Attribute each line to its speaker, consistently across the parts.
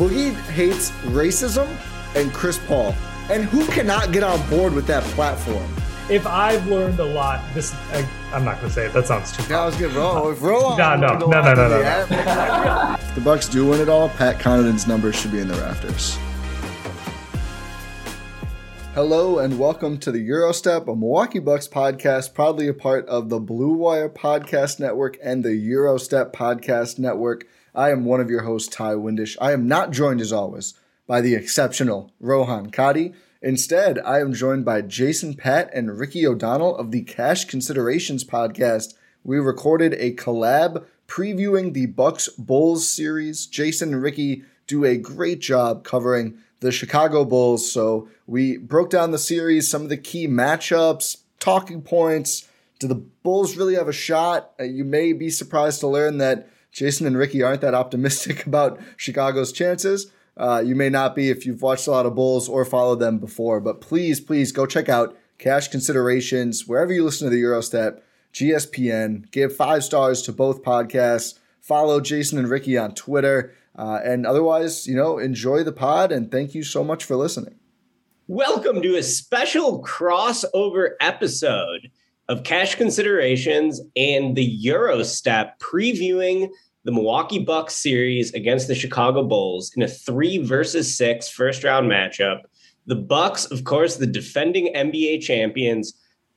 Speaker 1: Boogie hates racism and Chris Paul. And who cannot get on board with that platform?
Speaker 2: If I've learned a lot, this I, I'm not gonna say it. That sounds too.
Speaker 1: That was good, bro. If Roll
Speaker 2: No, no, no, no, no, no, no.
Speaker 1: If the Bucks do win it all, Pat Connaughton's numbers should be in the rafters. Hello and welcome to the Eurostep, a Milwaukee Bucks podcast, proudly a part of the Blue Wire Podcast Network and the Eurostep Podcast Network. I am one of your hosts, Ty Windish. I am not joined, as always, by the exceptional Rohan Kadi. Instead, I am joined by Jason Pat and Ricky O'Donnell of the Cash Considerations Podcast. We recorded a collab previewing the Bucks Bulls series. Jason and Ricky do a great job covering the Chicago Bulls. So we broke down the series, some of the key matchups, talking points. Do the Bulls really have a shot? Uh, you may be surprised to learn that Jason and Ricky aren't that optimistic about Chicago's chances. Uh, you may not be if you've watched a lot of Bulls or followed them before, but please, please go check out Cash Considerations wherever you listen to the Eurostep, GSPN. Give five stars to both podcasts. Follow Jason and Ricky on Twitter. Uh, and otherwise, you know, enjoy the pod and thank you so much for listening.
Speaker 3: Welcome to a special crossover episode of Cash Considerations and the Eurostep previewing the Milwaukee Bucks series against the Chicago Bulls in a three versus six first round matchup. The Bucks, of course, the defending NBA champions,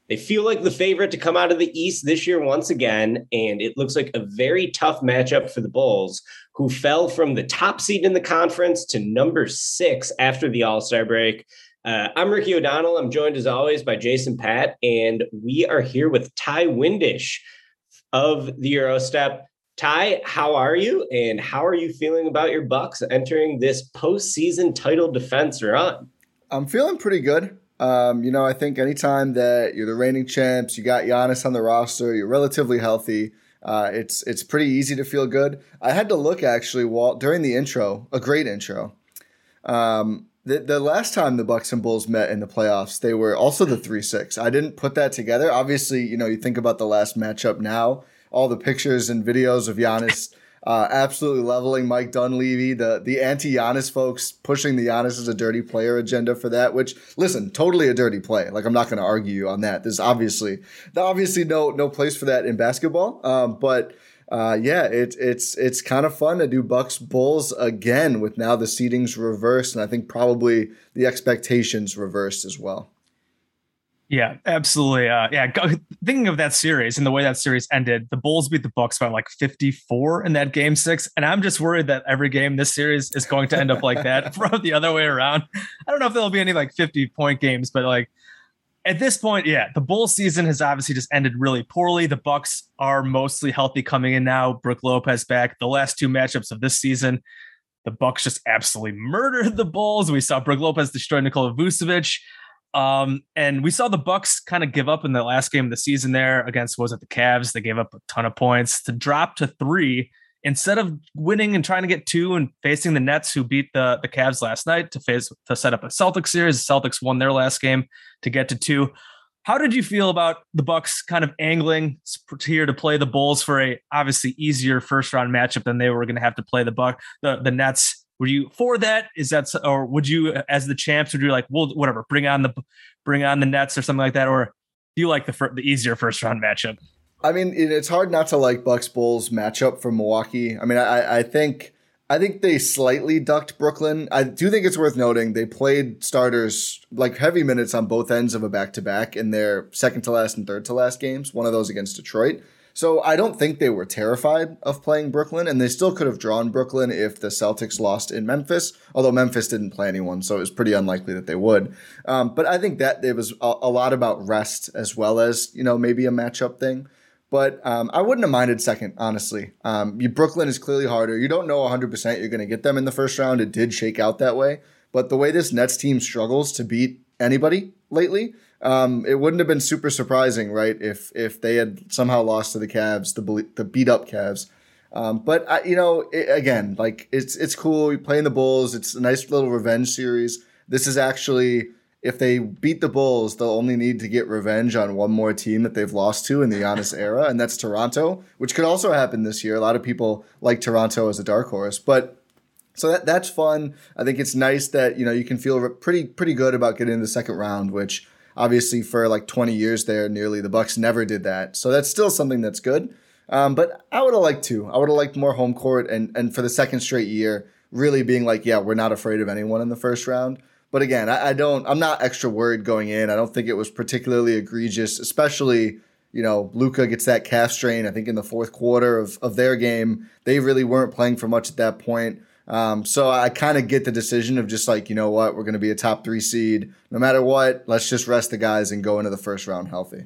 Speaker 3: they feel like the favorite to come out of the East this year once again, and it looks like a very tough matchup for the Bulls, who fell from the top seed in the conference to number six after the All Star break. Uh, I'm Ricky O'Donnell. I'm joined as always by Jason Pat, and we are here with Ty Windish of the Eurostep. Ty, how are you, and how are you feeling about your Bucks entering this postseason title defense run?
Speaker 1: I'm feeling pretty good. Um, you know, I think anytime that you're the reigning champs, you got Giannis on the roster, you're relatively healthy. Uh, it's it's pretty easy to feel good. I had to look actually while during the intro, a great intro. Um, the, the last time the Bucks and Bulls met in the playoffs, they were also the three six. I didn't put that together. Obviously, you know, you think about the last matchup now, all the pictures and videos of Giannis uh, absolutely leveling Mike Dunleavy, the the anti Giannis folks pushing the Giannis as a dirty player agenda for that. Which listen, totally a dirty play. Like I'm not going to argue on that. There's obviously obviously no no place for that in basketball. Um, but uh, yeah, it's it's it's kind of fun to do Bucks Bulls again with now the seedings reversed, and I think probably the expectations reversed as well.
Speaker 4: Yeah, absolutely. Uh, yeah, thinking of that series and the way that series ended, the Bulls beat the Bucks by like 54 in that game six, and I'm just worried that every game this series is going to end up like that from the other way around. I don't know if there'll be any like 50 point games, but like at this point, yeah, the Bulls season has obviously just ended really poorly. The Bucks are mostly healthy coming in now. Brook Lopez back. The last two matchups of this season, the Bucks just absolutely murdered the Bulls. We saw Brook Lopez destroy Nikola Vucevic. Um, and we saw the Bucks kind of give up in the last game of the season there against was it the Cavs? They gave up a ton of points to drop to three instead of winning and trying to get two and facing the Nets who beat the the Cavs last night to face to set up a Celtics series. The Celtics won their last game to get to two. how did you feel about the Bucks kind of angling here to play the Bulls for a obviously easier first round matchup than they were going to have to play the Buck the the Nets? Were you for that? Is that or would you as the champs would you like well whatever bring on the bring on the Nets or something like that or do you like the the easier first round matchup?
Speaker 1: I mean, it's hard not to like Bucks Bulls matchup from Milwaukee. I mean, I, I think I think they slightly ducked Brooklyn. I do think it's worth noting they played starters like heavy minutes on both ends of a back to back in their second to last and third to last games. One of those against Detroit. So I don't think they were terrified of playing Brooklyn, and they still could have drawn Brooklyn if the Celtics lost in Memphis. Although Memphis didn't play anyone, so it was pretty unlikely that they would. Um, but I think that it was a, a lot about rest as well as you know maybe a matchup thing. But um, I wouldn't have minded second, honestly. Um, you, Brooklyn is clearly harder. You don't know 100% you're going to get them in the first round. It did shake out that way. But the way this Nets team struggles to beat anybody lately, um, it wouldn't have been super surprising, right? If if they had somehow lost to the Cavs, the the beat up Cavs. Um, but I, you know, it, again, like it's it's cool. You playing the Bulls. It's a nice little revenge series. This is actually if they beat the Bulls, they'll only need to get revenge on one more team that they've lost to in the Giannis era, and that's Toronto, which could also happen this year. A lot of people like Toronto as a dark horse, but so that that's fun. I think it's nice that you know you can feel pretty pretty good about getting in the second round, which obviously for like 20 years there, nearly the Bucks never did that. So that's still something that's good. Um, but I would have liked to. I would have liked more home court, and and for the second straight year, really being like, yeah, we're not afraid of anyone in the first round. But again, I, I don't. I'm not extra worried going in. I don't think it was particularly egregious, especially you know, Luka gets that calf strain, I think, in the fourth quarter of, of their game. They really weren't playing for much at that point. Um, so I kind of get the decision of just like, you know what, we're going to be a top three seed. No matter what, let's just rest the guys and go into the first round healthy.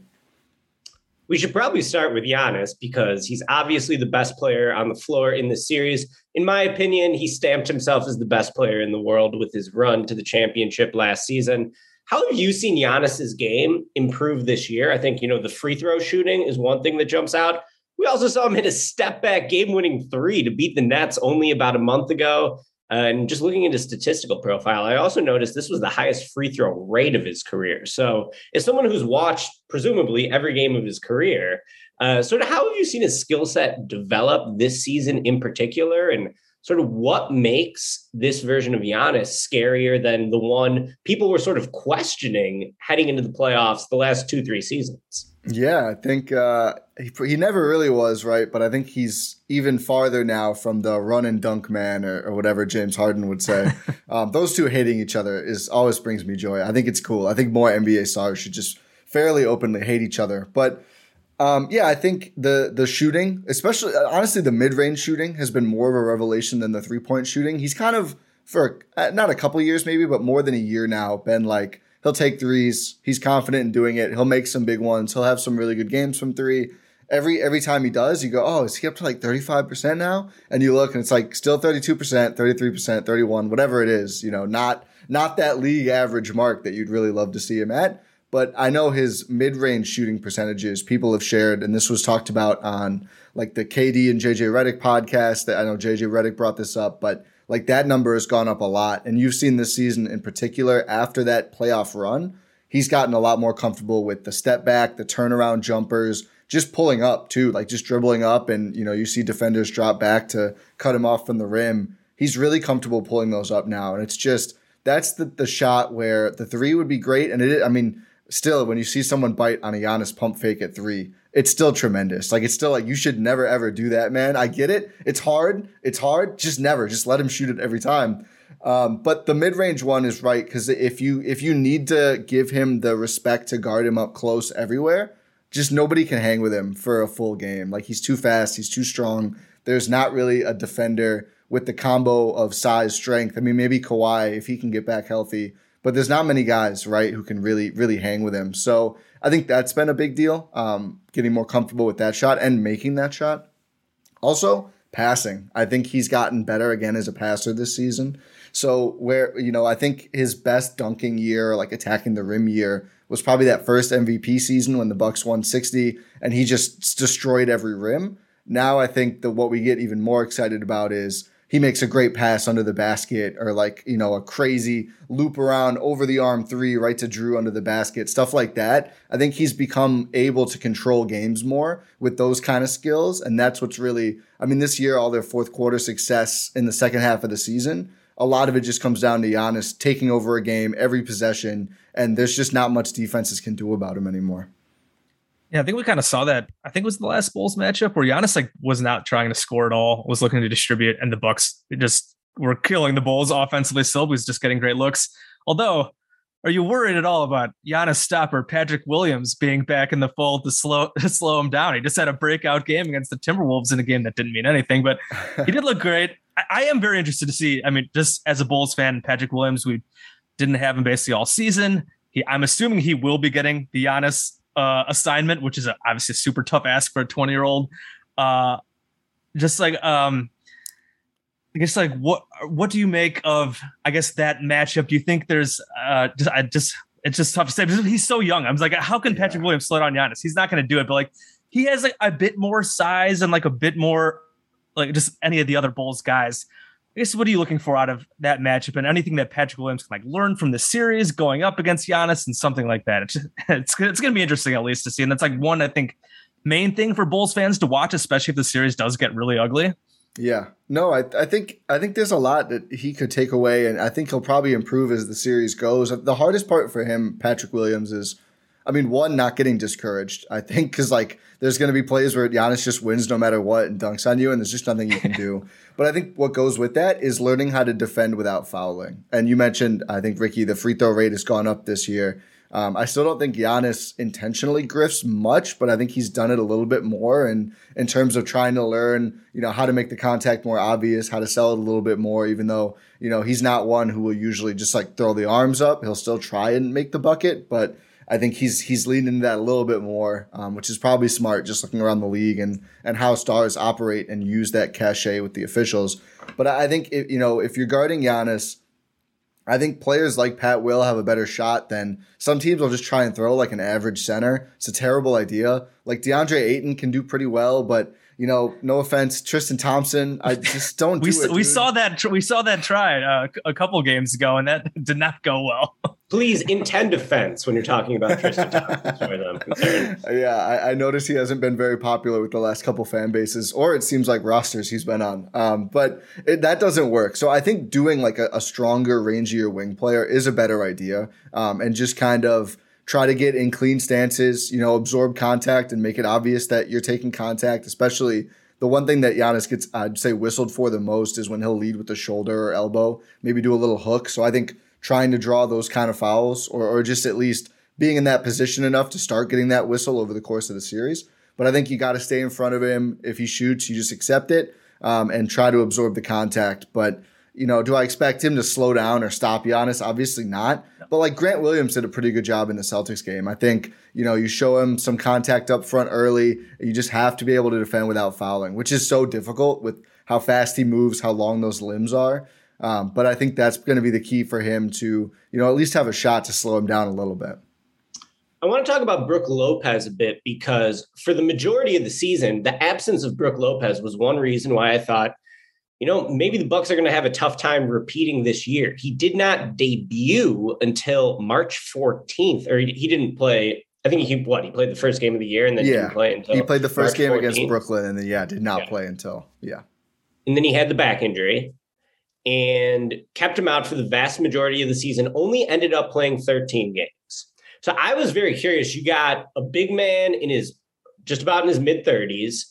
Speaker 3: We should probably start with Giannis because he's obviously the best player on the floor in the series. In my opinion, he stamped himself as the best player in the world with his run to the championship last season. How have you seen Giannis's game improve this year? I think, you know, the free throw shooting is one thing that jumps out. We also saw him hit a step back game winning three to beat the Nets only about a month ago. And just looking at his statistical profile, I also noticed this was the highest free throw rate of his career. So, as someone who's watched presumably every game of his career, uh, sort of how have you seen his skill set develop this season in particular? And sort of what makes this version of Giannis scarier than the one people were sort of questioning heading into the playoffs the last two, three seasons?
Speaker 1: Yeah, I think uh, he, he never really was right, but I think he's even farther now from the run and dunk man or, or whatever James Harden would say. um, those two hating each other is always brings me joy. I think it's cool. I think more NBA stars should just fairly openly hate each other. But um, yeah, I think the the shooting, especially honestly, the mid range shooting has been more of a revelation than the three point shooting. He's kind of for uh, not a couple years maybe, but more than a year now, been like He'll take threes. He's confident in doing it. He'll make some big ones. He'll have some really good games from three. Every every time he does, you go, oh, is he up to like 35% now? And you look and it's like still 32%, 33%, 31, whatever it is, you know, not not that league average mark that you'd really love to see him at. But I know his mid-range shooting percentages people have shared, and this was talked about on like the KD and JJ Redick podcast. That I know JJ Redick brought this up, but like that number has gone up a lot. And you've seen this season in particular after that playoff run, he's gotten a lot more comfortable with the step back, the turnaround jumpers, just pulling up too, like just dribbling up. And, you know, you see defenders drop back to cut him off from the rim. He's really comfortable pulling those up now. And it's just, that's the, the shot where the three would be great. And it, I mean, still, when you see someone bite on a Giannis pump fake at three, it's still tremendous. Like it's still like you should never ever do that, man. I get it. It's hard. It's hard. Just never. Just let him shoot it every time. Um, but the mid range one is right because if you if you need to give him the respect to guard him up close everywhere, just nobody can hang with him for a full game. Like he's too fast. He's too strong. There's not really a defender with the combo of size strength. I mean, maybe Kawhi if he can get back healthy, but there's not many guys right who can really really hang with him. So I think that's been a big deal, um, getting more comfortable with that shot and making that shot. Also, passing. I think he's gotten better again as a passer this season. So where you know I think his best dunking year, like attacking the rim year, was probably that first MVP season when the Bucks won 60 and he just destroyed every rim. Now I think that what we get even more excited about is he makes a great pass under the basket or like, you know, a crazy loop around over the arm three right to Jrue under the basket, stuff like that. I think he's become able to control games more with those kind of skills. And that's what's really, I mean, this year, all their fourth quarter success in the second half of the season, a lot of it just comes down to Giannis taking over a game every possession. And there's just not much defenses can do about him anymore.
Speaker 4: Yeah, I think we kind of saw that. I think it was the last Bulls matchup where Giannis like was not trying to score at all, was looking to distribute, and the Bucks just were killing the Bulls offensively. Still, was just getting great looks. Although, are you worried at all about Giannis stopper Patrick Williams being back in the fold to slow to slow him down? He just had a breakout game against the Timberwolves in a game that didn't mean anything, but he did look great. I, I am very interested to see. I mean, just as a Bulls fan, Patrick Williams, we didn't have him basically all season. He, I'm assuming he will be getting the Giannis uh, assignment, which is a, obviously a super tough ask for a 20 year old. Uh, just like, um, I guess like what what do you make of I guess that matchup? Do you think there's uh just I just it's just tough to say because he's so young. I was like, how can Patrick yeah. Williams slow down Giannis? He's not going to do it, but like he has like a bit more size and like a bit more like just any of the other Bulls guys. I guess what are you looking for out of that matchup and anything that Patrick Williams can like learn from the series going up against Giannis and something like that? It's it's it's going to be interesting at least to see, and that's like one I think main thing for Bulls fans to watch, especially if the series does get really ugly.
Speaker 1: Yeah, no, I I think I think there's a lot that he could take away, and I think he'll probably improve as the series goes. The hardest part for him, Patrick Williams, is I mean, one, not getting discouraged. I think because like there's going to be plays where Giannis just wins no matter what and dunks on you, and there's just nothing you can do. but I think what goes with that is learning how to defend without fouling. And you mentioned, I think Ricky, the free throw rate has gone up this year. Um, I still don't think Giannis intentionally grifts much, but I think he's done it a little bit more. And in terms of trying to learn, you know, how to make the contact more obvious, how to sell it a little bit more, even though, you know, he's not one who will usually just like throw the arms up. He'll still try and make the bucket, but I think he's he's leaning into that a little bit more, um, which is probably smart. Just looking around the league and and how stars operate and use that cachet with the officials. But I think if, you know if you're guarding Giannis, I think players like Pat will have a better shot than some teams will just try and throw like an average center. It's a terrible idea. Like DeAndre Ayton can do pretty well, but you know, no offense, Tristan Thompson. I just don't.
Speaker 4: we
Speaker 1: it,
Speaker 4: we saw that we saw that try uh, a couple games ago, and that did not go well.
Speaker 3: Please intend offense when you're talking about Tristan Thompson. As as I'm concerned.
Speaker 1: Yeah, I, I noticed he hasn't been very popular with the last couple fan bases, or it seems like rosters he's been on. Um, but it, that doesn't work. So I think doing like a, a stronger, rangier wing player is a better idea, um, and just kind of try to get in clean stances, you know, absorb contact and make it obvious that you're taking contact, especially the one thing that Giannis gets, I'd say, whistled for the most is when he'll lead with the shoulder or elbow, maybe do a little hook. So I think trying to draw those kind of fouls or, or just at least being in that position enough to start getting that whistle over the course of the series. But I think you got to stay in front of him. If he shoots, you just accept it um, and try to absorb the contact. But you know, do I expect him to slow down or stop Giannis? Obviously not. But like Grant Williams did a pretty good job in the Celtics game. I think, you know, you show him some contact up front early. You just have to be able to defend without fouling, which is so difficult with how fast he moves, how long those limbs are. Um, but I think that's going to be the key for him to, you know, at least have a shot to slow him down a little bit.
Speaker 3: I want to talk about Brook Lopez a bit because for the majority of the season, the absence of Brook Lopez was one reason why I thought you know, maybe the Bucks are going to have a tough time repeating this year. He did not debut until March 14th, or he, didn't play. I think he what he played the first game of the year and then yeah. didn't play until
Speaker 1: he played the first March game 14th. against Brooklyn and then yeah did not yeah. play until yeah.
Speaker 3: And then he had the back injury and kept him out for the vast majority of the season. Only ended up playing 13 games. So I was very curious. You got a big man in his just about in his mid 30s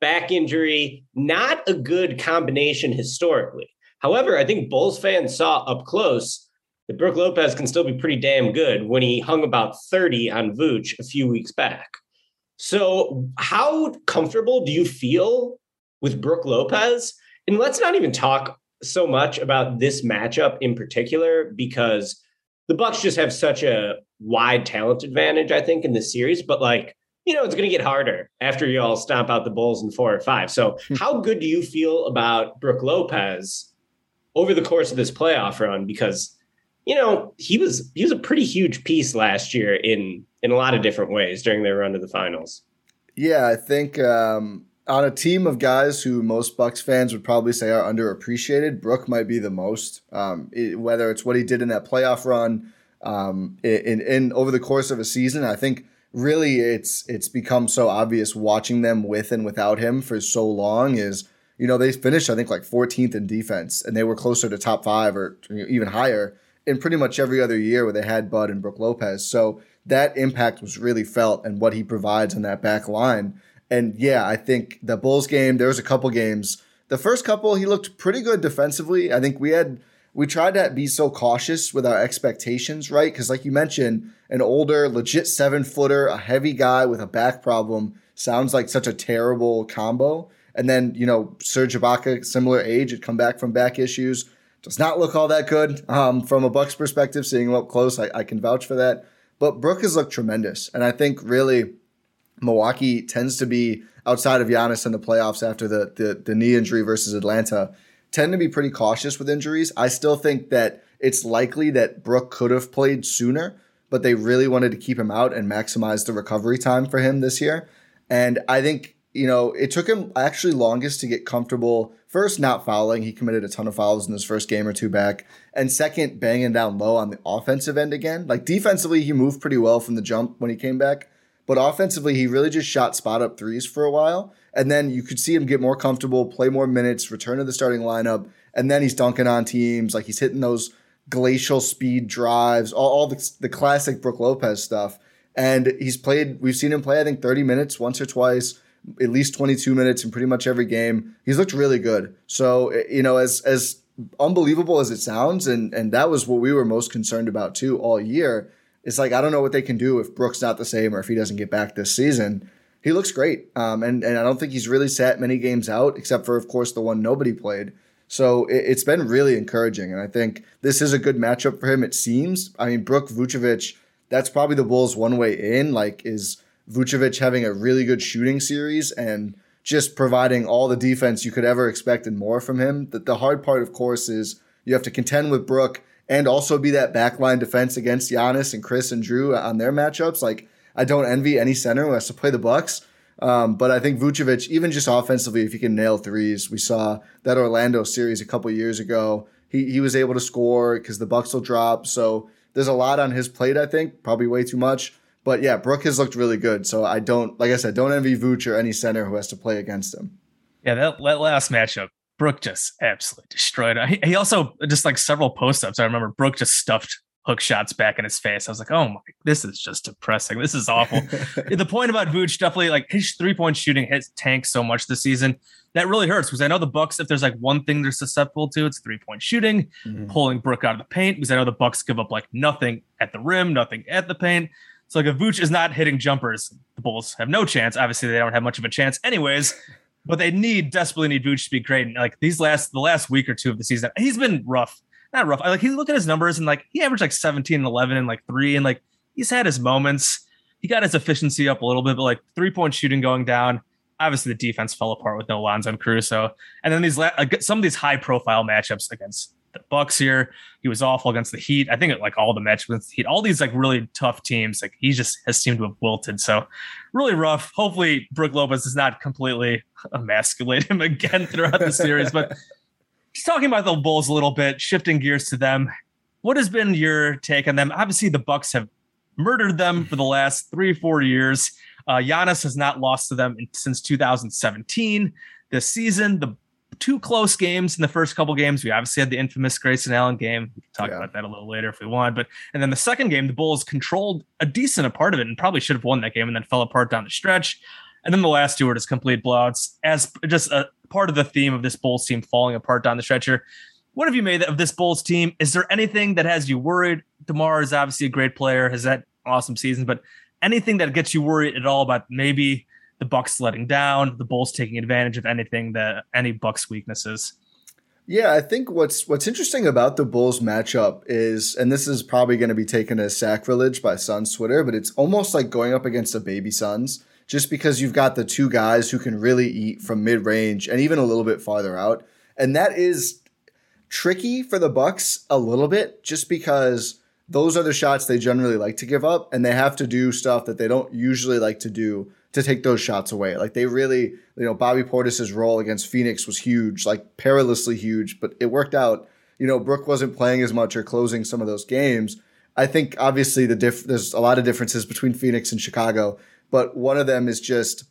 Speaker 3: back injury, not a good combination historically. However, I think Bulls fans saw up close that Brook Lopez can still be pretty damn good when he hung about 30 on Vooch a few weeks back. So, how comfortable do you feel with Brook Lopez? And let's not even talk so much about this matchup in particular because the Bucks just have such a wide talent advantage, I think, in this series. But like, you know, it's going to get harder after you all stomp out the Bulls in four or five. So, hmm. how good do you feel about Brook Lopez over the course of this playoff run? Because, you know, he was he was a pretty huge piece last year in in a lot of different ways during their run to the finals.
Speaker 1: Yeah, I think um, on a team of guys who most Bucks fans would probably say are underappreciated, Brook might be the most. Um, it, whether it's what he did in that playoff run, um, in, in over the course of a season, I think really it's it's become so obvious watching them with and without him for so long. Is you know they finished I think like 14th in defense, and they were closer to top five or even higher in pretty much every other year where they had Bud and Brook Lopez. So that impact was really felt and what he provides on that back line. And yeah, I think the Bulls game, there was a couple games. The first couple, he looked pretty good defensively. I think we had we tried to be so cautious with our expectations, right? Because like you mentioned, an older, legit seven footer, a heavy guy with a back problem sounds like such a terrible combo. And then, you know, Serge Ibaka, similar age, had come back from back issues. Does not look all that good um, from a Bucks perspective. Seeing him up close, I, I can vouch for that. But Brook has looked tremendous. And I think really Milwaukee tends to be outside of Giannis in the playoffs after the, the, the knee injury versus Atlanta, tend to be pretty cautious with injuries. I still think that it's likely that Brook could have played sooner, but they really wanted to keep him out and maximize the recovery time for him this year. And I think, you know, it took him actually longest to get comfortable first not fouling. He committed a ton of fouls in his first game or two back. And second, banging down low on the offensive end again. Like defensively, he moved pretty well from the jump when he came back. But offensively, he really just shot spot up threes for a while. And then you could see him get more comfortable, play more minutes, return to the starting lineup. And then he's dunking on teams. Like he's hitting those glacial speed drives, all, all the, the classic Brook Lopez stuff. And he's played, we've seen him play, I think, 30 minutes once or twice at least 22 minutes in pretty much every game. He's looked really good. So, eh, you know, as as unbelievable as it sounds, and and that was what we were most concerned about too all year. It's like I don't know what they can do if Brook's not the same or if he doesn't get back this season. He looks great, um, and and I don't think he's really sat many games out, except for of course the one nobody played. So it, it's been really encouraging, and I think this is a good matchup for him. It seems. I mean, Brook Vucevic, that's probably the Bulls' one way in. Like is Vucevic having a really good shooting series and just providing all the defense you could ever expect and more from him. The, the hard part, of course, is you have to contend with Brook and also be that backline defense against Giannis and Khris and Jrue on their matchups. Like I don't envy any center who has to play the Bucks. Um, but I think Vucevic, even just offensively, if he can nail threes, we saw that Orlando series a couple years ago. He he was able to score because the Bucks will drop. So there's a lot on his plate. I think probably way too much. But yeah, Brook has looked really good. So I don't, like I said, don't envy Vooch or any center who has to play against him.
Speaker 4: Yeah, that, that last matchup, Brook just absolutely destroyed. He, he also just like several post ups. I remember Brook just stuffed hook shots back in his face. I was like, oh my, this is just depressing. This is awful. the point about Vooch definitely like his three point shooting hits tank so much this season. That really hurts because I know the Bucks, if there's like one thing they're susceptible to, it's three point shooting, mm-hmm. pulling Brook out of the paint. Because I know the Bucks give up like nothing at the rim, nothing at the paint. So like if Vooch is not hitting jumpers, the Bulls have no chance. Obviously, they don't have much of a chance, anyways. But they need desperately need Vooch to be great. And like these last the last week or two of the season, he's been rough. Not rough. I like he look at his numbers and like he averaged like 17 and 11 and like three and like he's had his moments. He got his efficiency up a little bit, but like three point shooting going down. Obviously, the defense fell apart with no Alonzo and Caruso. And then these like, some of these high profile matchups against the Bucks here. He was awful against the Heat. I think like all the matches with the Heat, all these like really tough teams, like he just has seemed to have wilted. So really rough. Hopefully Brook Lopez does not completely emasculate him again throughout the series. But just talking about the Bulls a little bit, shifting gears to them. What has been your take on them? Obviously, the Bucks have murdered them for the last three, four years. Uh, Giannis has not lost to them in, since 2017. This season, the two close games in the first couple games. We obviously had the infamous Grayson Allen game. We can talk yeah. about that a little later if we want. But and then the second game, the Bulls controlled a decent a part of it and probably should have won that game and then fell apart down the stretch. And then the last two were just complete blowouts as just a part of the theme of this Bulls team falling apart down the stretcher. What have you made of this Bulls team? Is there anything that has you worried? DeMar is obviously a great player, has that awesome season, but anything that gets you worried at all about maybe the Bucks letting down, the Bulls taking advantage of anything that any Bucks weaknesses.
Speaker 1: Yeah, I think what's what's interesting about the Bulls matchup is, and this is probably going to be taken as sacrilege by Suns Twitter, but it's almost like going up against a baby Suns, just because you've got the two guys who can really eat from mid range and even a little bit farther out, and that is tricky for the Bucks a little bit, just because those are the shots they generally like to give up, and they have to do stuff that they don't usually like to do to take those shots away. Like they really, you know, Bobby Portis's role against Phoenix was huge, like perilously huge, but it worked out. You know, Brook wasn't playing as much or closing some of those games. I think obviously the diff- there's a lot of differences between Phoenix and Chicago, but one of them is just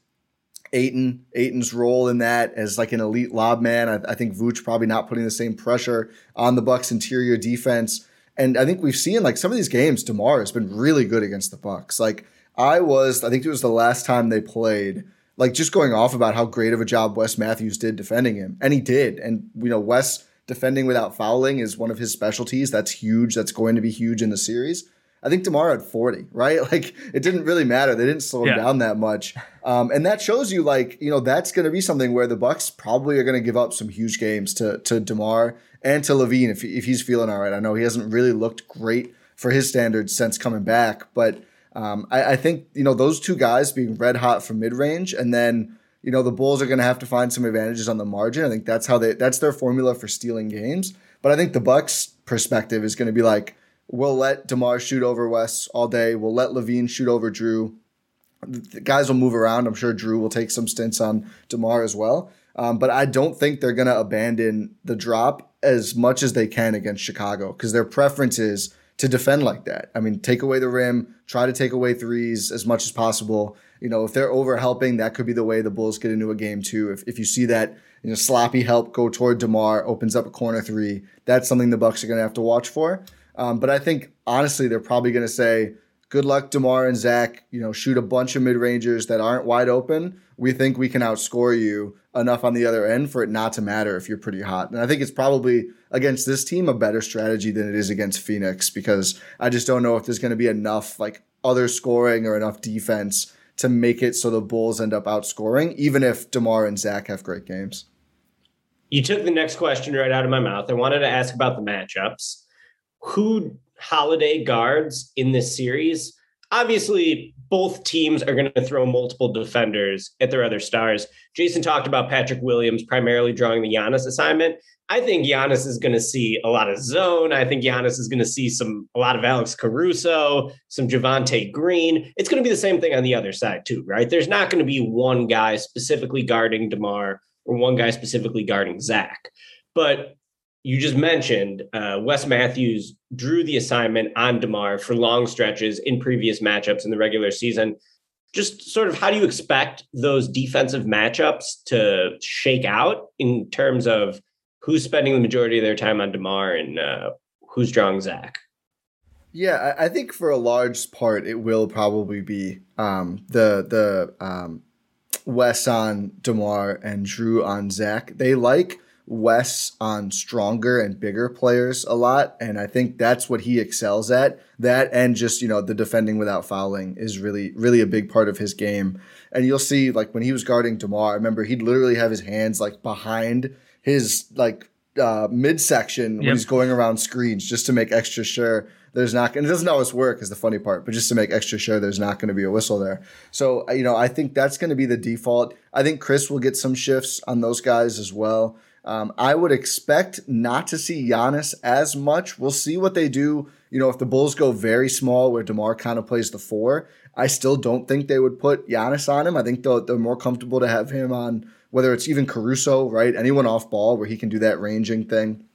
Speaker 1: Ayton. Ayton's role in that as like an elite lob man. I, I think Vooch probably not putting the same pressure on the Bucks interior defense. And I think we've seen like some of these games, DeMar has been really good against the Bucks. Like I was, I think it was the last time they played, like just going off about how great of a job Wes Matthews did defending him. And he did. And you know, Wes defending without fouling is one of his specialties. That's huge. That's going to be huge in the series. I think Demar had 40, right? Like it didn't really matter. They didn't slow him yeah. down that much. Um, and that shows you like, you know, that's going to be something where the Bucks probably are going to give up some huge games to, to DeMar and to LaVine if, if he's feeling all right. I know he hasn't really looked great for his standards since coming back, but um, I, I think, you know, those two guys being red hot from mid range and then, you know, the Bulls are going to have to find some advantages on the margin. I think that's how they, that's their formula for stealing games. But I think the Bucks perspective is going to be like, We'll let DeMar shoot over Wes all day. We'll let LaVine shoot over Jrue. The guys will move around. I'm sure Jrue will take some stints on DeMar as well. Um, but I don't think they're going to abandon the drop as much as they can against Chicago because their preference is to defend like that. I mean, take away the rim, try to take away threes as much as possible. You know, if they're over helping, that could be the way the Bulls get into a game too. If, if you see that, you know, sloppy help go toward DeMar, opens up a corner three, that's something the Bucks are going to have to watch for. Um, but I think honestly, they're probably going to say, "Good luck, Demar and Zach. You know, shoot a bunch of mid rangers that aren't wide open. We think we can outscore you enough on the other end for it not to matter if you're pretty hot." And I think it's probably against this team a better strategy than it is against Phoenix because I just don't know if there's going to be enough like other scoring or enough defense to make it so the Bulls end up outscoring, even if Demar and Zach have great games.
Speaker 3: You took the next question right out of my mouth. I wanted to ask about the matchups who Holiday guards in this series. Obviously, both teams are going to throw multiple defenders at their other stars. Jason talked about Patrick Williams primarily drawing the Giannis assignment. I think Giannis is going to see a lot of zone. I think Giannis is going to see some a lot of Alex Caruso, some Javonte Green. It's going to be the same thing on the other side too, right? There's not going to be one guy specifically guarding Demar or one guy specifically guarding Zach. But you just mentioned uh, Wes Matthews drew the assignment on DeMar for long stretches in previous matchups in the regular season. Just sort of how do you expect those defensive matchups to shake out in terms of who's spending the majority of their time on DeMar and uh, who's drawing Zach?
Speaker 1: Yeah, I think for a large part it will probably be um, the the um, Wes on Demar and Jrue on Zach. They like Wes on stronger and bigger players a lot. And I think that's what he excels at. That and just, you know, the defending without fouling is really, really a big part of his game. And you'll see, like, when he was guarding DeMar, I remember he'd literally have his hands, like, behind his, like, uh, midsection yep. when he's going around screens just to make extra sure there's not and it doesn't always work is the funny part but just to make extra sure there's not going to be a whistle there so you know i think that's going to be the default i think Khris will get some shifts on those guys as well um, I would expect not to see Giannis as much. We'll see what they do. You know, if the Bulls go very small, where DeMar kind of plays the four, I still don't think they would put Giannis on him. I think they're, they're more comfortable to have him on whether it's even Caruso, right? Anyone off ball where he can do that ranging thing.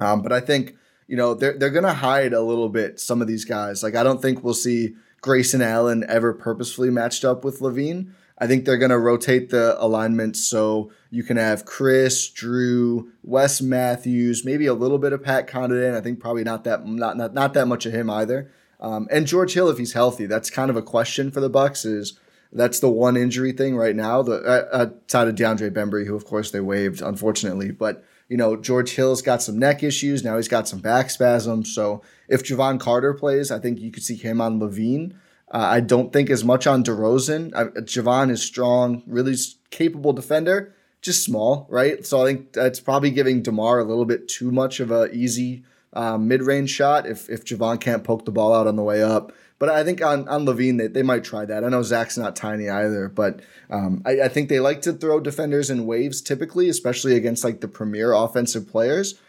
Speaker 1: Um, but I think, you know, they're, they're going to hide a little bit some of these guys. Like, I don't think we'll see Grayson Allen ever purposefully matched up with LaVine. I think they're going to rotate the alignment so you can have Khris, Jrue, Wes Matthews, maybe a little bit of Pat Connaughton. I think probably not that not not, not that much of him either. Um, and George Hill, if he's healthy, that's kind of a question for the Bucks. Is that's the one injury thing right now. The uh, outside of DeAndre Bembry, who of course they waived, unfortunately, but you know George Hill's got some neck issues now. He's got some back spasms. So if Jevon Carter plays, I think you could see him on LaVine. Uh, I don't think as much on DeRozan. Uh, Jevon is strong, really capable defender, just small, right? So I think that's probably giving Demar a little bit too much of a easy uh, mid range shot if if Jevon can't poke the ball out on the way up. But I think on on LaVine they, they might try that. I know Zach's not tiny either, but um, I, I think they like to throw defenders in waves typically, especially against like the premier offensive players.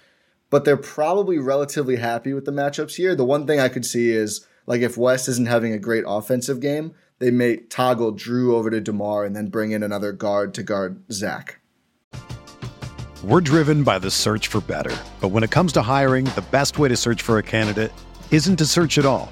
Speaker 1: But they're probably relatively happy with the matchups here. The one thing I could see is like if Wes isn't having a great offensive game, they may toggle Jrue over to DeMar and then bring in another guard to guard Zach.
Speaker 5: We're driven by the search for better. But when it comes to hiring, the best way to search for a candidate isn't to search at all.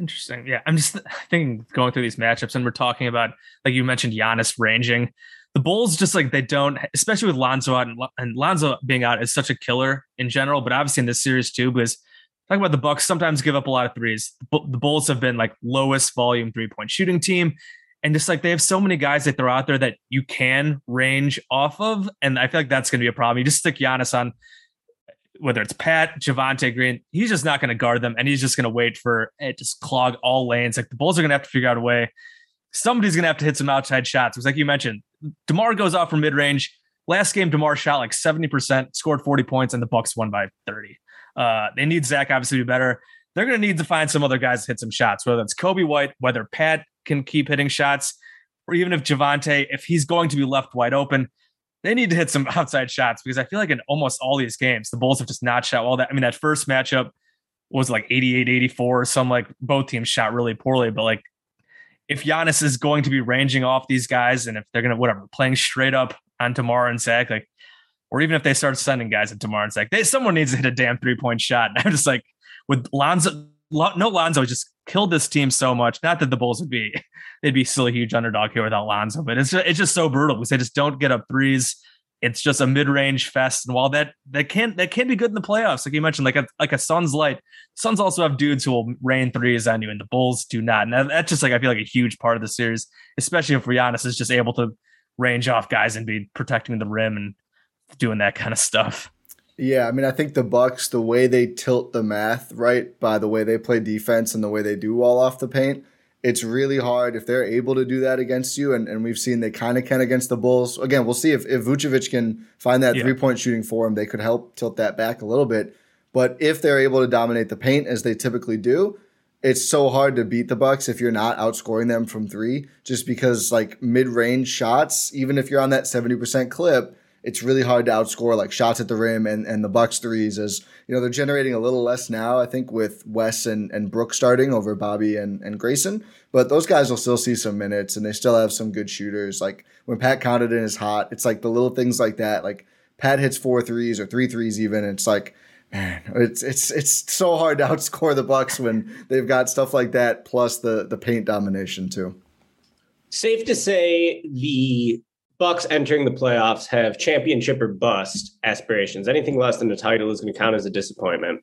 Speaker 4: Interesting. Yeah, I'm just thinking going through these matchups, and we're talking about like you mentioned Giannis ranging. The Bulls just like they don't, especially with Lonzo out and, and Lonzo being out is such a killer in general, but obviously in this series too, because talking about the Bucks sometimes give up a lot of threes. The Bulls have been like lowest volume three point shooting team, and just like they have so many guys that they're out there that you can range off of, and I feel like that's going to be a problem. You just stick Giannis on whether it's Pat, Javonte Green, he's just not going to guard them and he's just going to wait for it just clog all lanes. Like the Bulls are going to have to figure out a way. Somebody's going to have to hit some outside shots. Because like you mentioned, DeMar goes off from mid range. Last game, DeMar shot like 70%, scored 40 points, and the Bucks won by 30. Uh, they need Zach obviously to be better. They're going to need to find some other guys to hit some shots, whether it's Coby White, whether Pat can keep hitting shots, or even if Javonte, if he's going to be left wide open, they need to hit some outside shots because I feel like in almost all these games, the Bulls have just not shot well. That I mean, that first matchup was like 88, 84. Some like both teams shot really poorly, but like if Giannis is going to be ranging off these guys and if they're gonna whatever playing straight up on DeMar and Zach, like, or even if they start sending guys at DeMar and Zach, they someone needs to hit a damn three point shot. And I'm just like with Lonzo, no Lonzo just killed this team so much. Not that the Bulls would be they'd be still a huge underdog here without Lonzo, but it's just, it's just so brutal because they just don't get up threes. It's just a mid-range fest, and while that that can that can be good in the playoffs, like you mentioned, like a like a Suns light. Suns also have dudes who will rain threes on you, and the Bulls do not. And that, that's just like I feel like a huge part of the series, especially if Giannis is just able to range off guys and be protecting the rim and doing that kind of stuff.
Speaker 1: Yeah, I mean, I think the Bucks, the way they tilt the math, right, by the way they play defense and the way they do wall off the paint, it's really hard if they're able to do that against you. And, and we've seen they kind of can against the Bulls. Again, we'll see if, if Vucevic can find that yeah. three point shooting for him, they could help tilt that back a little bit. But if they're able to dominate the paint as they typically do, it's so hard to beat the Bucks if you're not outscoring them from three, just because like mid range shots, even if you're on that 70% clip, it's really hard to outscore like shots at the rim and, and the Bucks threes as you know they're generating a little less now I think with Wes and, and Brook starting over Bobby and, and Grayson. But those guys will still see some minutes and they still have some good shooters. Like when Pat Connaughton is hot it's like the little things like that. Like Pat hits four threes or three threes even it's like man it's it's it's so hard to outscore the Bucks when they've got stuff like that plus the the paint domination too.
Speaker 3: Safe to say the Bucks entering the playoffs have championship or bust aspirations. Anything less than a title is going to count as a disappointment.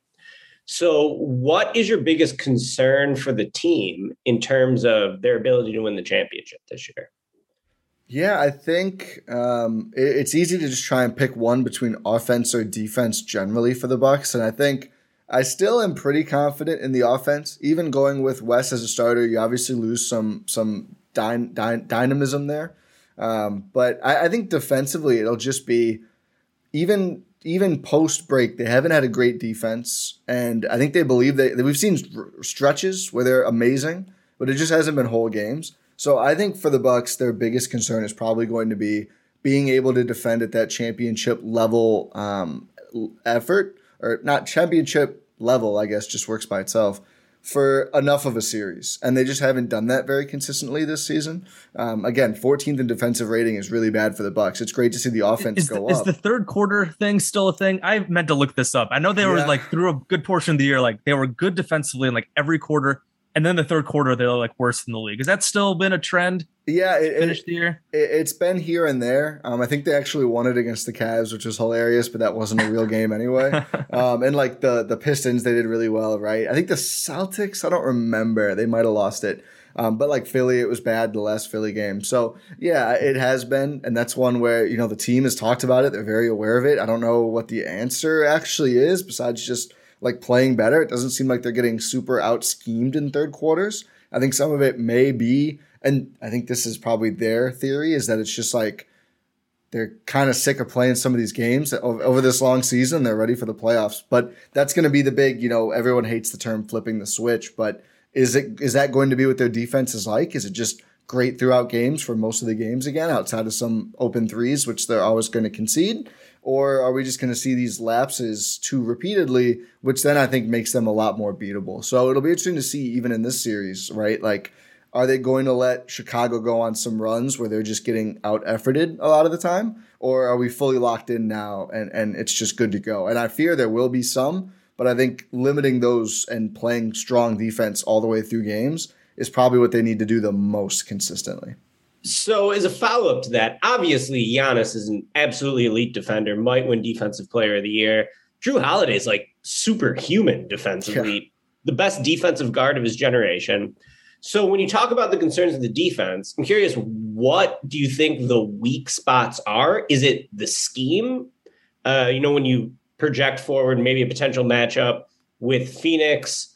Speaker 3: So, what is your biggest concern for the team in terms of their ability to win the championship this year?
Speaker 1: Yeah, I think um, it, it's easy to just try and pick one between offense or defense generally for the Bucks, and I think I still am pretty confident in the offense. Even going with Wes as a starter, you obviously lose some some dy- dy- dynamism there, um, but I, I think defensively it'll just be even even post break, they haven't had a great defense, and I think they believe that we've seen stretches where they're amazing, but it just hasn't been whole games. So I think for the Bucks, their biggest concern is probably going to be being able to defend at that championship level um, effort, or not championship level, I guess, just works by itself for enough of a series, and they just haven't done that very consistently this season. Um, again, 14th in defensive rating is really bad for the Bucks. It's great to see the offense
Speaker 4: is
Speaker 1: go
Speaker 4: the,
Speaker 1: up.
Speaker 4: Is the third quarter thing still a thing? I meant to look this up. I know they were yeah. like through a good portion of the year, like they were good defensively in like every quarter, and then the third quarter they're like worse than the league. Has that still been a trend?
Speaker 1: Yeah,
Speaker 4: it, finished the year.
Speaker 1: It, has been here and there. Um, I think they actually won it against the Cavs, which was hilarious, but that wasn't a real game anyway. Um, and like the the Pistons, they did really well, right? I think the Celtics, I don't remember. They might have lost it. Um, but like Philly, it was bad the last Philly game. So yeah, it has been, and that's one where you know the team has talked about it. They're very aware of it. I don't know what the answer actually is besides just like playing better. It doesn't seem like they're getting super out schemed in third quarters. I think some of it may be and I think this is probably their theory is that it's just like they're kind of sick of playing some of these games over this long season. They're ready for the playoffs, but that's going to be the big, you know, everyone hates the term flipping the switch, but is it, is that going to be what their defense is like? Is it just great throughout games for most of the games again, outside of some open threes, which they're always going to concede? Or are we just going to see these lapses too repeatedly, which then I think makes them a lot more beatable? So it'll be interesting to see even in this series, right? Like, are they going to let Chicago go on some runs where they're just getting out efforted a lot of the time? Or are we fully locked in now and, and it's just good to go? And I fear there will be some, but I think limiting those and playing strong defense all the way through games is probably what they need to do the most consistently.
Speaker 3: So, as a follow up to that, obviously Giannis is an absolutely elite defender, might win Defensive Player of the Year. Jrue Holiday is like superhuman defensively, yeah. the best defensive guard of his generation. So when you talk about the concerns of the defense, I'm curious, what do you think the weak spots are? Is it the scheme? Uh, you know, when you project forward maybe a potential matchup with Phoenix,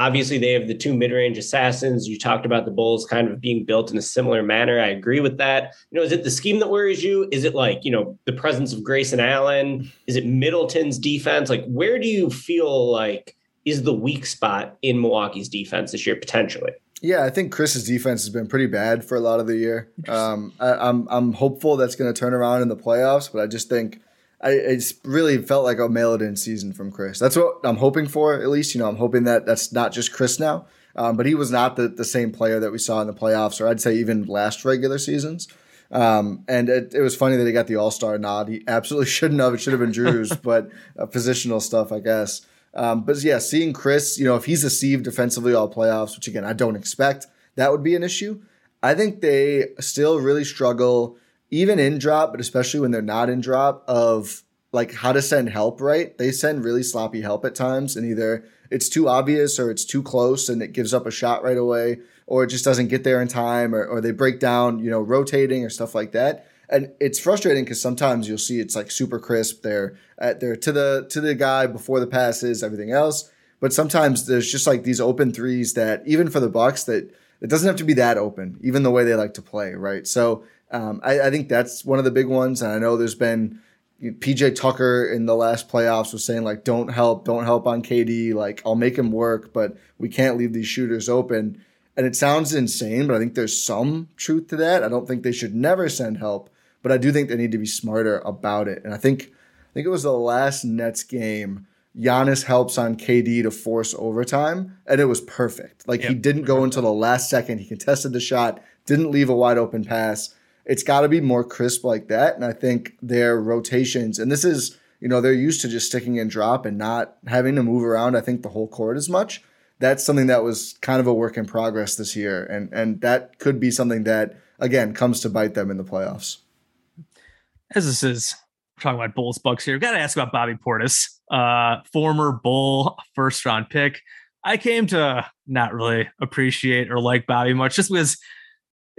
Speaker 3: obviously they have the two mid-range assassins. You talked about the Bulls kind of being built in a similar manner. I agree with that. You know, is it the scheme that worries you? Is it like, you know, the presence of Grayson Allen? Is it Middleton's defense? Like where do you feel like is the weak spot in Milwaukee's defense this year potentially?
Speaker 1: Yeah, I think Khris's defense has been pretty bad for a lot of the year. Um, I, am I'm, I'm hopeful that's going to turn around in the playoffs, but I just think I it's really felt like a mail it in season from Khris. That's what I'm hoping for. At least you know I'm hoping that that's not just Khris now, um, but he was not the the same player that we saw in the playoffs, or I'd say even last regular seasons. Um, and it, it was funny that he got the All Star nod. He absolutely shouldn't have. It should have been Jrue's, but uh, positional stuff, I guess. Um, but yeah, seeing Khris, you know, if he's deceived defensively all playoffs, which again I don't expect, that would be an issue. I think they still really struggle, even in drop, but especially when they're not in drop, of like how to send help right. They send really sloppy help at times, and either it's too obvious or it's too close and it gives up a shot right away, or it just doesn't get there in time, or, or they break down, you know, rotating or stuff like that and it's frustrating because sometimes you'll see it's like super crisp. They're at they're to the to the guy before the passes, everything else. But sometimes there's just like these open threes that even for the Bucks that it doesn't have to be that open, even the way they like to play, right? So um, I, I think that's one of the big ones. And I know there's been PJ Tucker in the last playoffs was saying like, don't help, don't help on KD. Like I'll make him work, but we can't leave these shooters open. And it sounds insane, but I think there's some truth to that. I don't think they should never send help but I do think they need to be smarter about it. And I think I think it was the last Nets game. Giannis helps on KD to force overtime, and it was perfect. Like yep. he didn't go until the last second. He contested the shot, didn't leave a wide open pass. It's got to be more crisp like that. And I think their rotations, and this is, you know, they're used to just sticking and drop and not having to move around, I think, the whole court as much. That's something that was kind of a work in progress this year. And and that could be something that, again, comes to bite them in the playoffs
Speaker 4: as this is talking about Bulls Bucks here, got to ask about Bobby Portis. uh, former Bull first round pick. I came to not really appreciate or like Bobby much just because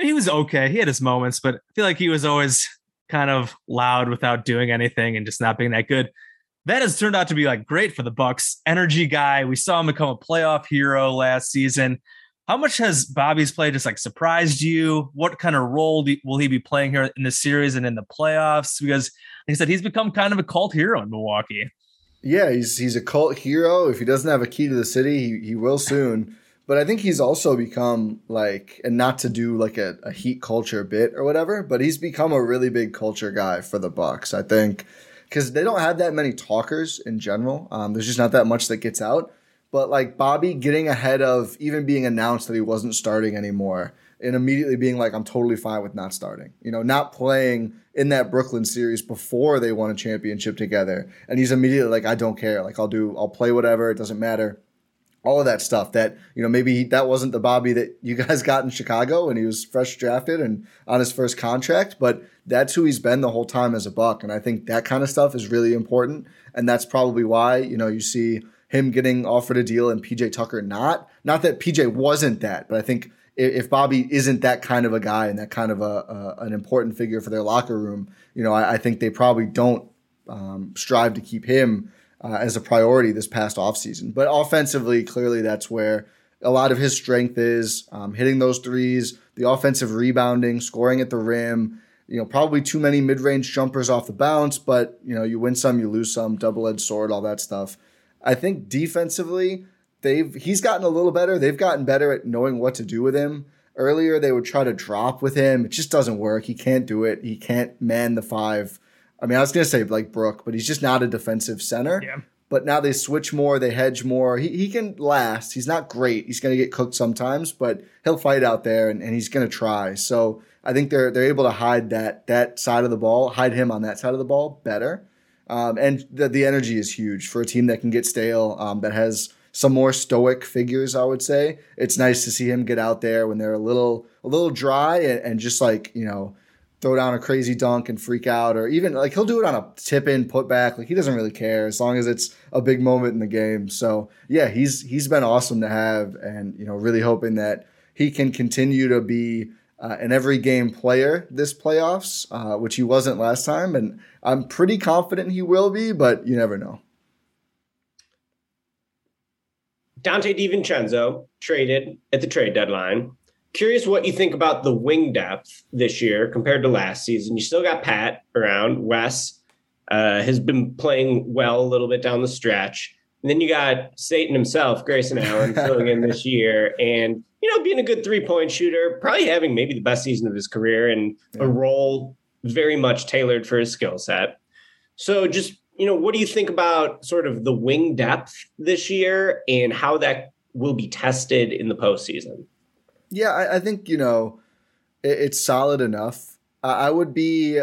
Speaker 4: he was okay. He had his moments, but I feel like he was always kind of loud without doing anything and just not being that good. That has turned out to be like great for the Bucks. Energy guy. We saw him become a playoff hero last season. How much has Bobby's play just like surprised you? What kind of role do, will he be playing here in the series and in the playoffs? Because, like I said, he's become kind of a cult hero in Milwaukee.
Speaker 1: Yeah, he's he's a cult hero. If he doesn't have a key to the city, he, he will soon. But I think he's also become like, and not to do like a, a heat culture bit or whatever, but he's become a really big culture guy for the Bucks. I think because they don't have that many talkers in general. Um, there's just not that much that gets out. But like Bobby getting ahead of even being announced that he wasn't starting anymore and immediately being like, I'm totally fine with not starting. You know, not playing in that Brooklyn series before they won a championship together. And he's immediately like, I don't care. Like, I'll do, I'll play whatever. It doesn't matter. All of that stuff that, you know, maybe that wasn't the Bobby that you guys got in Chicago and he was fresh drafted and on his first contract, but that's who he's been the whole time as a Buck. And I think that kind of stuff is really important. And that's probably why, you know, you see him getting offered a deal and PJ Tucker not. Not that PJ wasn't that, but I think if Bobby isn't that kind of a guy and that kind of a, a an important figure for their locker room, you know, I, I think they probably don't um, strive to keep him uh, as a priority this past offseason. But offensively, clearly that's where a lot of his strength is um, hitting those threes, the offensive rebounding, scoring at the rim. You know, probably too many mid-range jumpers off the bounce, but you know, you win some, you lose some, double-edged sword, all that stuff. I think defensively, they've he's gotten a little better. They've gotten better at knowing what to do with him. Earlier, they would try to drop with him. It just doesn't work. He can't do it. He can't man the five. I mean, I was gonna say like Brook, but he's just not a defensive center.
Speaker 4: Yeah.
Speaker 1: But now they switch more, they hedge more. He, he can last. He's not great. He's going to get cooked sometimes, but he'll fight out there and, and he's going to try. So I think they're they're able to hide that that side of the ball, hide him on that side of the ball better. Um, and the, the energy is huge for a team that can get stale, um, that has some more stoic figures, I would say. It's nice to see him get out there when they're a little a little dry and, and just like, you know, throw down a crazy dunk and freak out or even like he'll do it on a tip in put back like he doesn't really care as long as it's a big moment in the game. So yeah he's he's been awesome to have and you know really hoping that he can continue to be uh, an every game player this playoffs uh, which he wasn't last time. And i'm pretty confident he will be but you never know.
Speaker 3: Donte DiVincenzo traded at the trade deadline. Curious what you think about the wing depth this year compared to last season. You still got Pat around. Wes uh, has been playing well a little bit down the stretch. And then you got Satan himself, Grayson Allen, filling in this year and, you know, being a good three point shooter, probably having maybe the best season of his career and yeah. a role very much tailored for his skill set. So just you know, what do you think about sort of the wing depth this year and how that will be tested in the postseason?
Speaker 1: Yeah, I, I think, you know, it, it's solid enough. I, I would be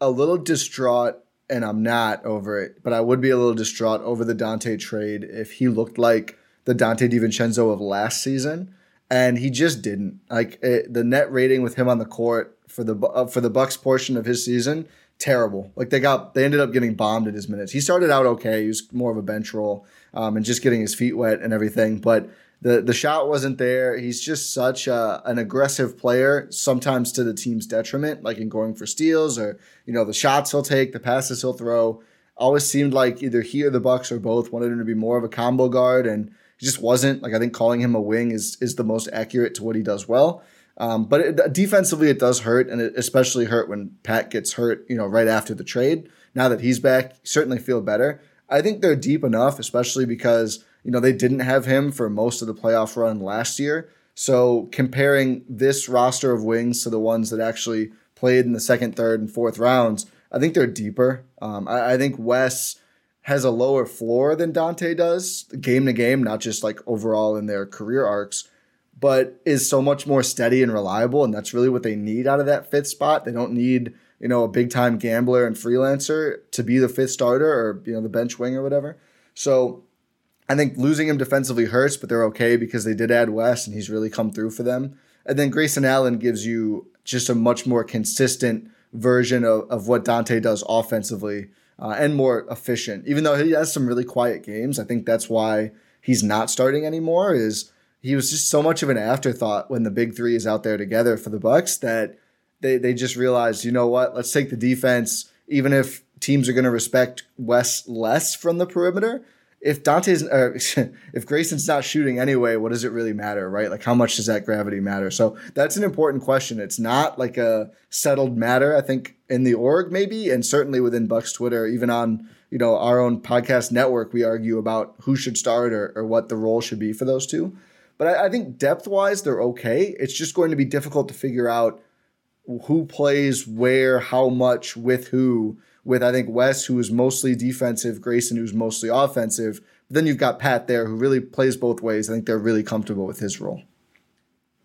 Speaker 1: a little distraught, and I'm not over it, but I would be a little distraught over the Donte trade if he looked like the Donte DiVincenzo of last season, and he just didn't. Like it, the net rating with him on the court for the uh, for the Bucks portion of his season terrible. Like they got they ended up getting bombed at his minutes. He started out okay. He was more of a bench role um, and just getting his feet wet and everything, but the the shot wasn't there. He's just such a, an aggressive player, sometimes to the team's detriment, like in going for steals or you know the shots he'll take, the passes he'll throw. Always seemed like either he or the Bucks or both wanted him to be more of a combo guard, and he just wasn't. Like I think calling him a wing is is the most accurate to what he does well. Um, but it, defensively, it does hurt, and it especially hurt when Pat gets hurt. You know, right after the trade. Now that he's back, certainly feel better. I think they're deep enough, especially because you know they didn't have him for most of the playoff run last year. So comparing this roster of wings to the ones that actually played in the second, third, and fourth rounds, I think they're deeper. Um, I, I think Wes has a lower floor than Donte does, game to game, not just like overall in their career arcs but is so much more steady and reliable. And that's really what they need out of that fifth spot. They don't need, you know, a big time gambler and freelancer to be the fifth starter or, you know, the bench wing or whatever. So I think losing him defensively hurts, but they're okay because they did add Wes and he's really come through for them. And then Grayson Allen gives you just a much more consistent version of, of what Donte does offensively uh, and more efficient. Even though he has some really quiet games, I think that's why he's not starting anymore. Is he was just so much of an afterthought when the big three is out there together for the Bucks that they they just realized, you know what, let's take the defense, even if teams are going to respect Wes less from the perimeter. If Donte's, uh, if Grayson's not shooting anyway, what does it really matter, right? Like, how much does that gravity matter? So that's an important question. It's not like a settled matter, I think, in the org maybe, and certainly within Bucks Twitter, even on you know our own podcast network, we argue about who should start or, or what the role should be for those two. But I, I think depth wise, they're okay. It's just going to be difficult to figure out who plays where, how much, with who. With I think Wes, who is mostly defensive, Grayson, who's mostly offensive. But then you've got Pat there, who really plays both ways. I think they're really comfortable with his role.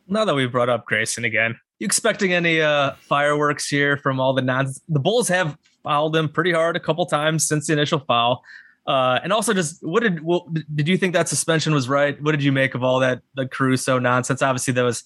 Speaker 4: Now that we've brought up Grayson again, you expecting any uh, fireworks here from all the non? The Bulls have fouled him pretty hard a couple times since the initial foul. Uh, and also, just what did well, did you think that suspension was right? What did you make of all that the Caruso nonsense? Obviously, there was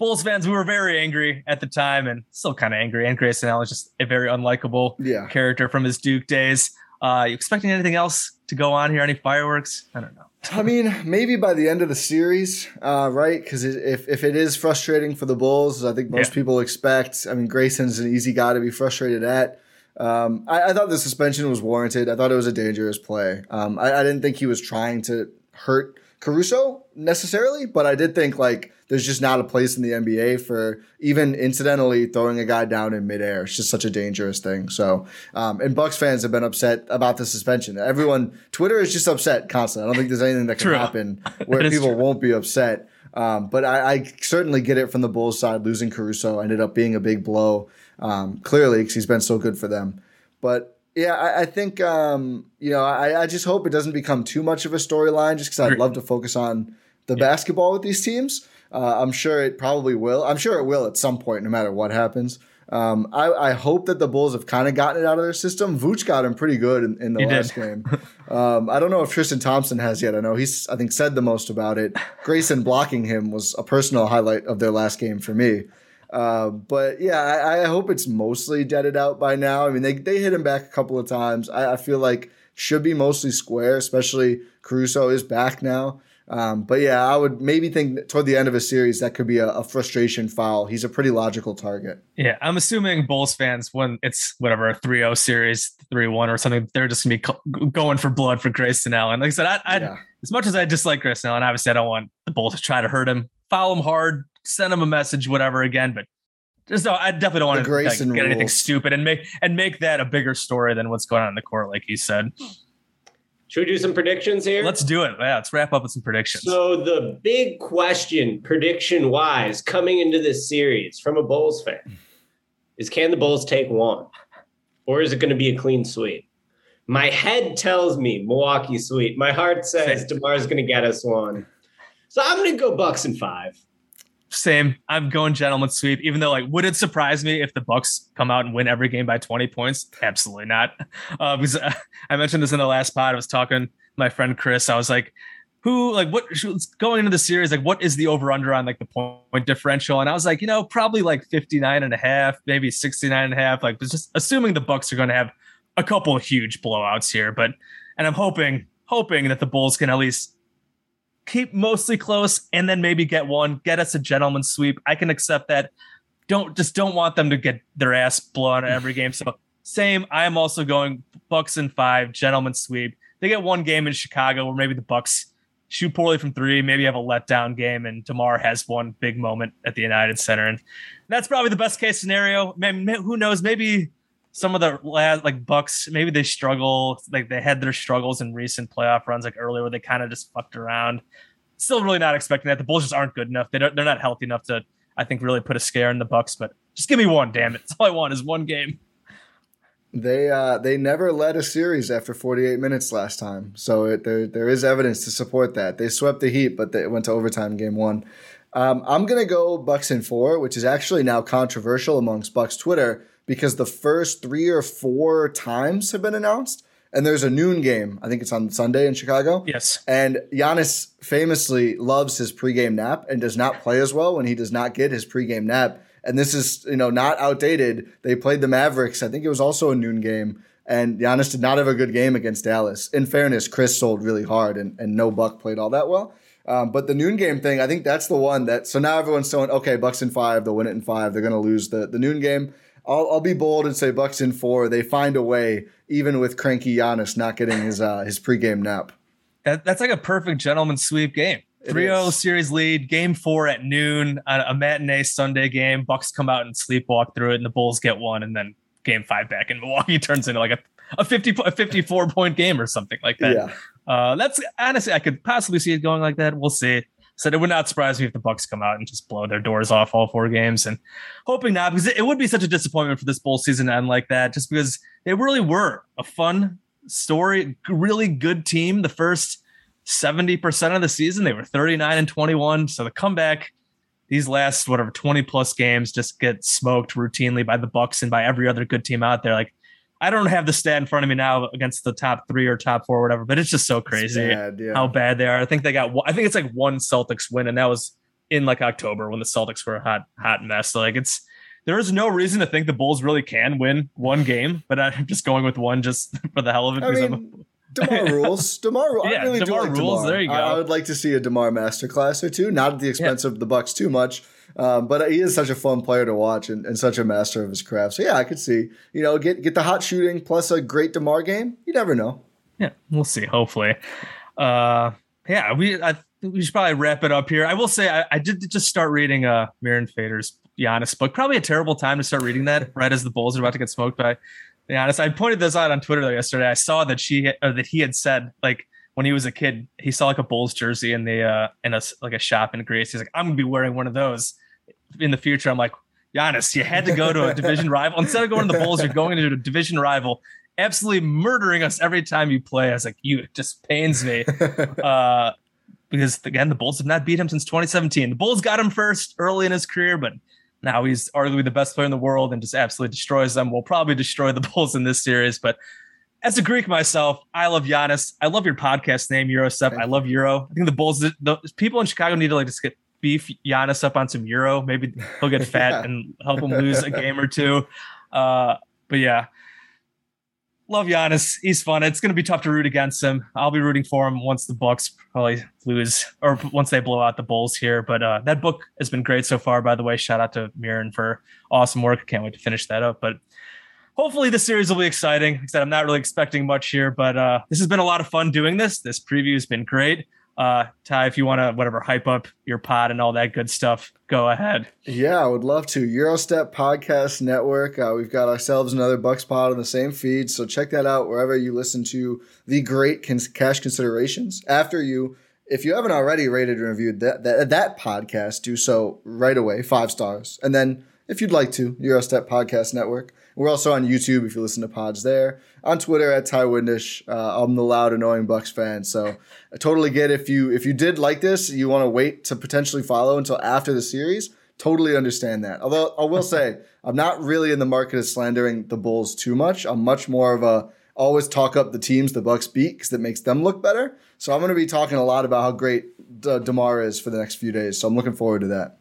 Speaker 4: Bulls fans we were very angry at the time and still kind of angry. And Grayson Allen is just a very unlikable
Speaker 1: yeah.
Speaker 4: character from his Duke days. Uh, you expecting anything else to go on here? Any fireworks? I don't know.
Speaker 1: I mean, maybe by the end of the series, uh, right? Because if, if it is frustrating for the Bulls, I think most yeah. people expect. I mean, Grayson's an easy guy to be frustrated at. Um, I, I, thought the suspension was warranted. I thought it was a dangerous play. Um, I, I didn't think he was trying to hurt Caruso necessarily, but I did think like there's just not a place in the NBA for even incidentally throwing a guy down in midair. It's just such a dangerous thing. So, um, and Bucks fans have been upset about the suspension. Everyone, Twitter is just upset constantly. I don't think there's anything that can true. happen where people true. won't be upset. Um, but I, I, certainly get it from the Bulls side. Losing Caruso ended up being a big blow, um, clearly, because he's been so good for them. But yeah, I, I think um, you know I, I, just hope it doesn't become too much of a storyline, just because I'd love to focus on the yeah. basketball with these teams. Uh, I'm sure it probably will. I'm sure it will at some point, no matter what happens. Um, I, I, hope that the Bulls have kind of gotten it out of their system. Vooch got him pretty good in, in the he last game. Um, I don't know if Tristan Thompson has yet. I know he's I think said the most about it. Grayson blocking him was a personal highlight of their last game for me. Uh, but yeah, I, I, hope it's mostly deaded out by now. I mean, they, they hit him back a couple of times. I, I feel like should be mostly square, especially Caruso is back now. Um, but yeah, I would maybe think toward the end of a series that could be a, a, frustration foul. He's a pretty logical target.
Speaker 4: Yeah, I'm assuming Bulls fans, when it's whatever a 3-0 series, 3-1 or something, they're just gonna be going for blood for Grayson Allen. Like I said, I, I yeah. as much as I dislike Grayson Allen, obviously I don't want the Bulls to try to hurt him, foul him hard, send him a message, whatever. Again, but just no, I definitely don't want to like, get anything stupid and make and make that a bigger story than what's going on in the court, like you said.
Speaker 3: Should we do some predictions here?
Speaker 4: Let's do it. Yeah, let's wrap up with some predictions.
Speaker 3: So the big question, prediction wise, coming into this series from a Bulls fan, is can the Bulls take one, or is it going to be a clean sweep? My head tells me Milwaukee sweep. My heart says DeMar's going to get us one. So I'm going to go Bucks and five.
Speaker 4: Same. I'm going gentleman sweep. Even though, like, would it surprise me if the Bucks come out and win every game by 20 points? Absolutely not. Uh, because uh, I mentioned this in the last pod. I was talking my friend Chris. I was like, who, like, what going into the series? Like, what is the over under on like the point differential? And I was like, you know, probably like 59 and a half, maybe 69 and a half. Like, just assuming the Bucks are going to have a couple huge blowouts here. But, and I'm hoping, hoping that the Bulls can at least keep mostly close and then maybe get one, get us a gentleman sweep. I can accept that. Don't just don't want them to get their ass blown every game. So same. I am also going Bucks and five, gentleman sweep. They get one game in Chicago where maybe the Bucks shoot poorly from three, maybe have a letdown game, and DeMar has one big moment at the United Center, and that's probably the best case scenario. Maybe, who knows? Maybe some of the last like Bucks, maybe they struggle, like they had their struggles in recent playoff runs, like earlier where they kind of just fucked around. Still, really not expecting that. The Bulls just aren't good enough. They don't, they're not healthy enough to, I think, really put a scare in the Bucks. But just give me one, damn it. That's all I want is one game.
Speaker 1: They uh, they never led a series after 48 minutes last time, so it, there there is evidence to support that. They swept the Heat, but they went to overtime game one. Um, I'm gonna go Bucks in four, which is actually now controversial amongst Bucks Twitter because the first three or four times have been announced. And there's a noon game. I think it's on Sunday in Chicago.
Speaker 4: Yes.
Speaker 1: And Giannis famously loves his pregame nap and does not play as well when he does not get his pregame nap. And this is, you know, not outdated. They played the Mavericks. I think it was also a noon game. And Giannis did not have a good game against Dallas. In fairness, Khris sold really hard and, and no Buck played all that well. Um, but the noon game thing, I think that's the one that. So now everyone's saying, okay, Bucks in five, they'll win it in five. They're going to lose the the noon game. I'll, I'll be bold and say Bucks in four. They find a way, even with cranky Giannis not getting his uh, his pregame nap.
Speaker 4: That, that's like a perfect gentleman sweep game. 3-0 series lead, game four at noon, a, a matinee Sunday game. Bucks come out and sleepwalk through it, and the Bulls get one, and then game five back in Milwaukee turns into like a, a 50 a 54 point game or something like that. Yeah. Uh, that's honestly, I could possibly see it going like that. We'll see. Said it would not surprise me if the Bucks come out and just blow their doors off all four games, and hoping not because it, would be such a disappointment for this bowl season to end like that. Just because they really were a fun story, really good team. The first seventy percent of the season, they were thirty nine and twenty one. So the comeback these last whatever 20 plus games just get smoked routinely by the bucks and by every other good team out there like I don't have the stat in front of me now against the top three or top four or whatever, but it's just so crazy bad, yeah. how bad they are. I think they got, I think it's like one Celtics win, and that was in like October when the Celtics were a hot, hot mess. Like it's, there is no reason to think the Bulls really can win one game, but I'm just going with one just for the hell of it.
Speaker 1: I mean, DeMar rules. DeMar, yeah, I really DeMar do like rules. DeMar. There you go. I, I, would like to see a DeMar masterclass or two, not at the expense yeah. of the Bucks too much. Um, but he is such a fun player to watch and, and, such a master of his craft. So yeah, I could see you know get get the hot shooting plus a great DeMar game. You never know.
Speaker 4: Yeah, we'll see. Hopefully, uh, yeah, we I, we should probably wrap it up here. I will say I, I did just start reading uh Mirin Fader's Giannis book. Probably a terrible time to start reading that right as the Bulls are about to get smoked by Giannis. I pointed this out on Twitter though yesterday. I saw that she or that he had said like when he was a kid, he saw like a Bulls jersey in the uh in a like a shop in Greece. He's like, I'm gonna be wearing one of those in the future. I'm like, Giannis, you had to go to a division rival. Instead of going to the Bulls, you're going to a division rival, absolutely murdering us every time you play. I was like, you it just pains me. Uh, because again, the Bulls have not beat him since 2017. The Bulls got him first early in his career, but now he's arguably the best player in the world and just absolutely destroys them. Will probably destroy the Bulls in this series, but as a Greek myself, I love Giannis. I love your podcast name, Euro Step. I love Euro. I think the Bulls, the, people in Chicago need to like just get beef Giannis up on some Euro. Maybe he'll get fat yeah. and help him lose a game or two. Uh, but yeah, love Giannis. He's fun. It's going to be tough to root against him. I'll be rooting for him once the Bucks probably lose or once they blow out the Bulls here. But uh, that book has been great so far. By the way, shout out to Mirin for awesome work. Can't wait to finish that up. But hopefully the series will be exciting. Like I said, I'm not really expecting much here, but uh, this has been a lot of fun doing this. This preview has been great. Uh, Ty, if you want to whatever hype up your pod and all that good stuff, go ahead.
Speaker 1: Yeah, I would love to. Eurostep Podcast Network. Uh, we've got ourselves another Bucks pod on the same feed, so check that out wherever you listen to the great cash considerations. After you, if you haven't already rated and reviewed that that, that podcast, do so right away, five stars, and then if you'd like to, Eurostep Podcast Network. We're also on YouTube if you listen to pods there. On Twitter at Ty Windish. Uh, I'm the loud, annoying Bucks fan. So I totally get if you if you did like this, you want to wait to potentially follow until after the series. Totally understand that. Although I will say I'm not really in the market of slandering the Bulls too much. I'm much more of a always talk up the teams the Bucks beat because it makes them look better. So I'm going to be talking a lot about how great D- DeMar is for the next few days. So I'm looking forward to that.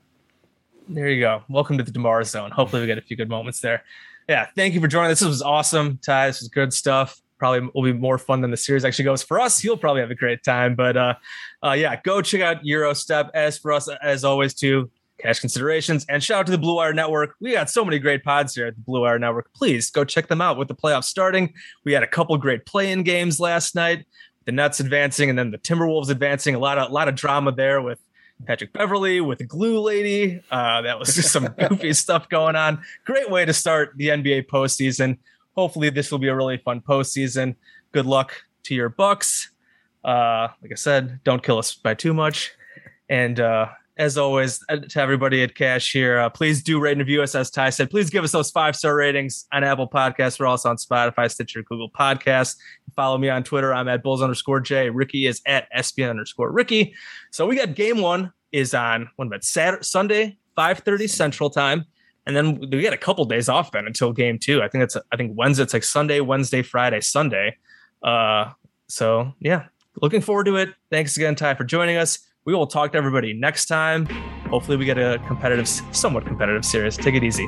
Speaker 4: There you go. Welcome to the DeMar zone. Hopefully we get a few good moments there yeah, thank you for joining. This was awesome, Ty. This was good stuff. Probably will be more fun than the series actually goes for us. You'll probably have a great time. But uh, uh, yeah, go check out Eurostep. As for us, as always, too, cash considerations and shout out to the Blue Wire Network. We got so many great pods here at the Blue Wire Network. Please go check them out with the playoffs starting. We had a couple great play-in games last night. The Nets advancing and then the Timberwolves advancing. A lot of a lot of drama there with Patrick Beverley with glue lady. Uh, that was just some goofy stuff going on. Great way to start the NBA postseason. Hopefully, this will be a really fun postseason. Good luck to your Bucks. Uh, like I said, don't kill us by too much. And uh, as always, uh, to everybody at Cash here, uh, please do rate and review us. As Ty said, please give us those five star ratings on Apple Podcasts. We're also on Spotify, Stitcher, Google Podcasts. Follow me on Twitter. I'm at Bulls underscore J. Ricky is at SPN underscore Ricky. So we got game one is on when about Saturday, Sunday, 5:30 Central Time. And then we get a couple days off then until game two. I think it's I think Wednesday, it's like Sunday, Wednesday, Friday, Sunday. Uh, so yeah, looking forward to it. Thanks again, Ty, for joining us. We will talk to everybody next time. Hopefully, we get a competitive, somewhat competitive series. Take it easy.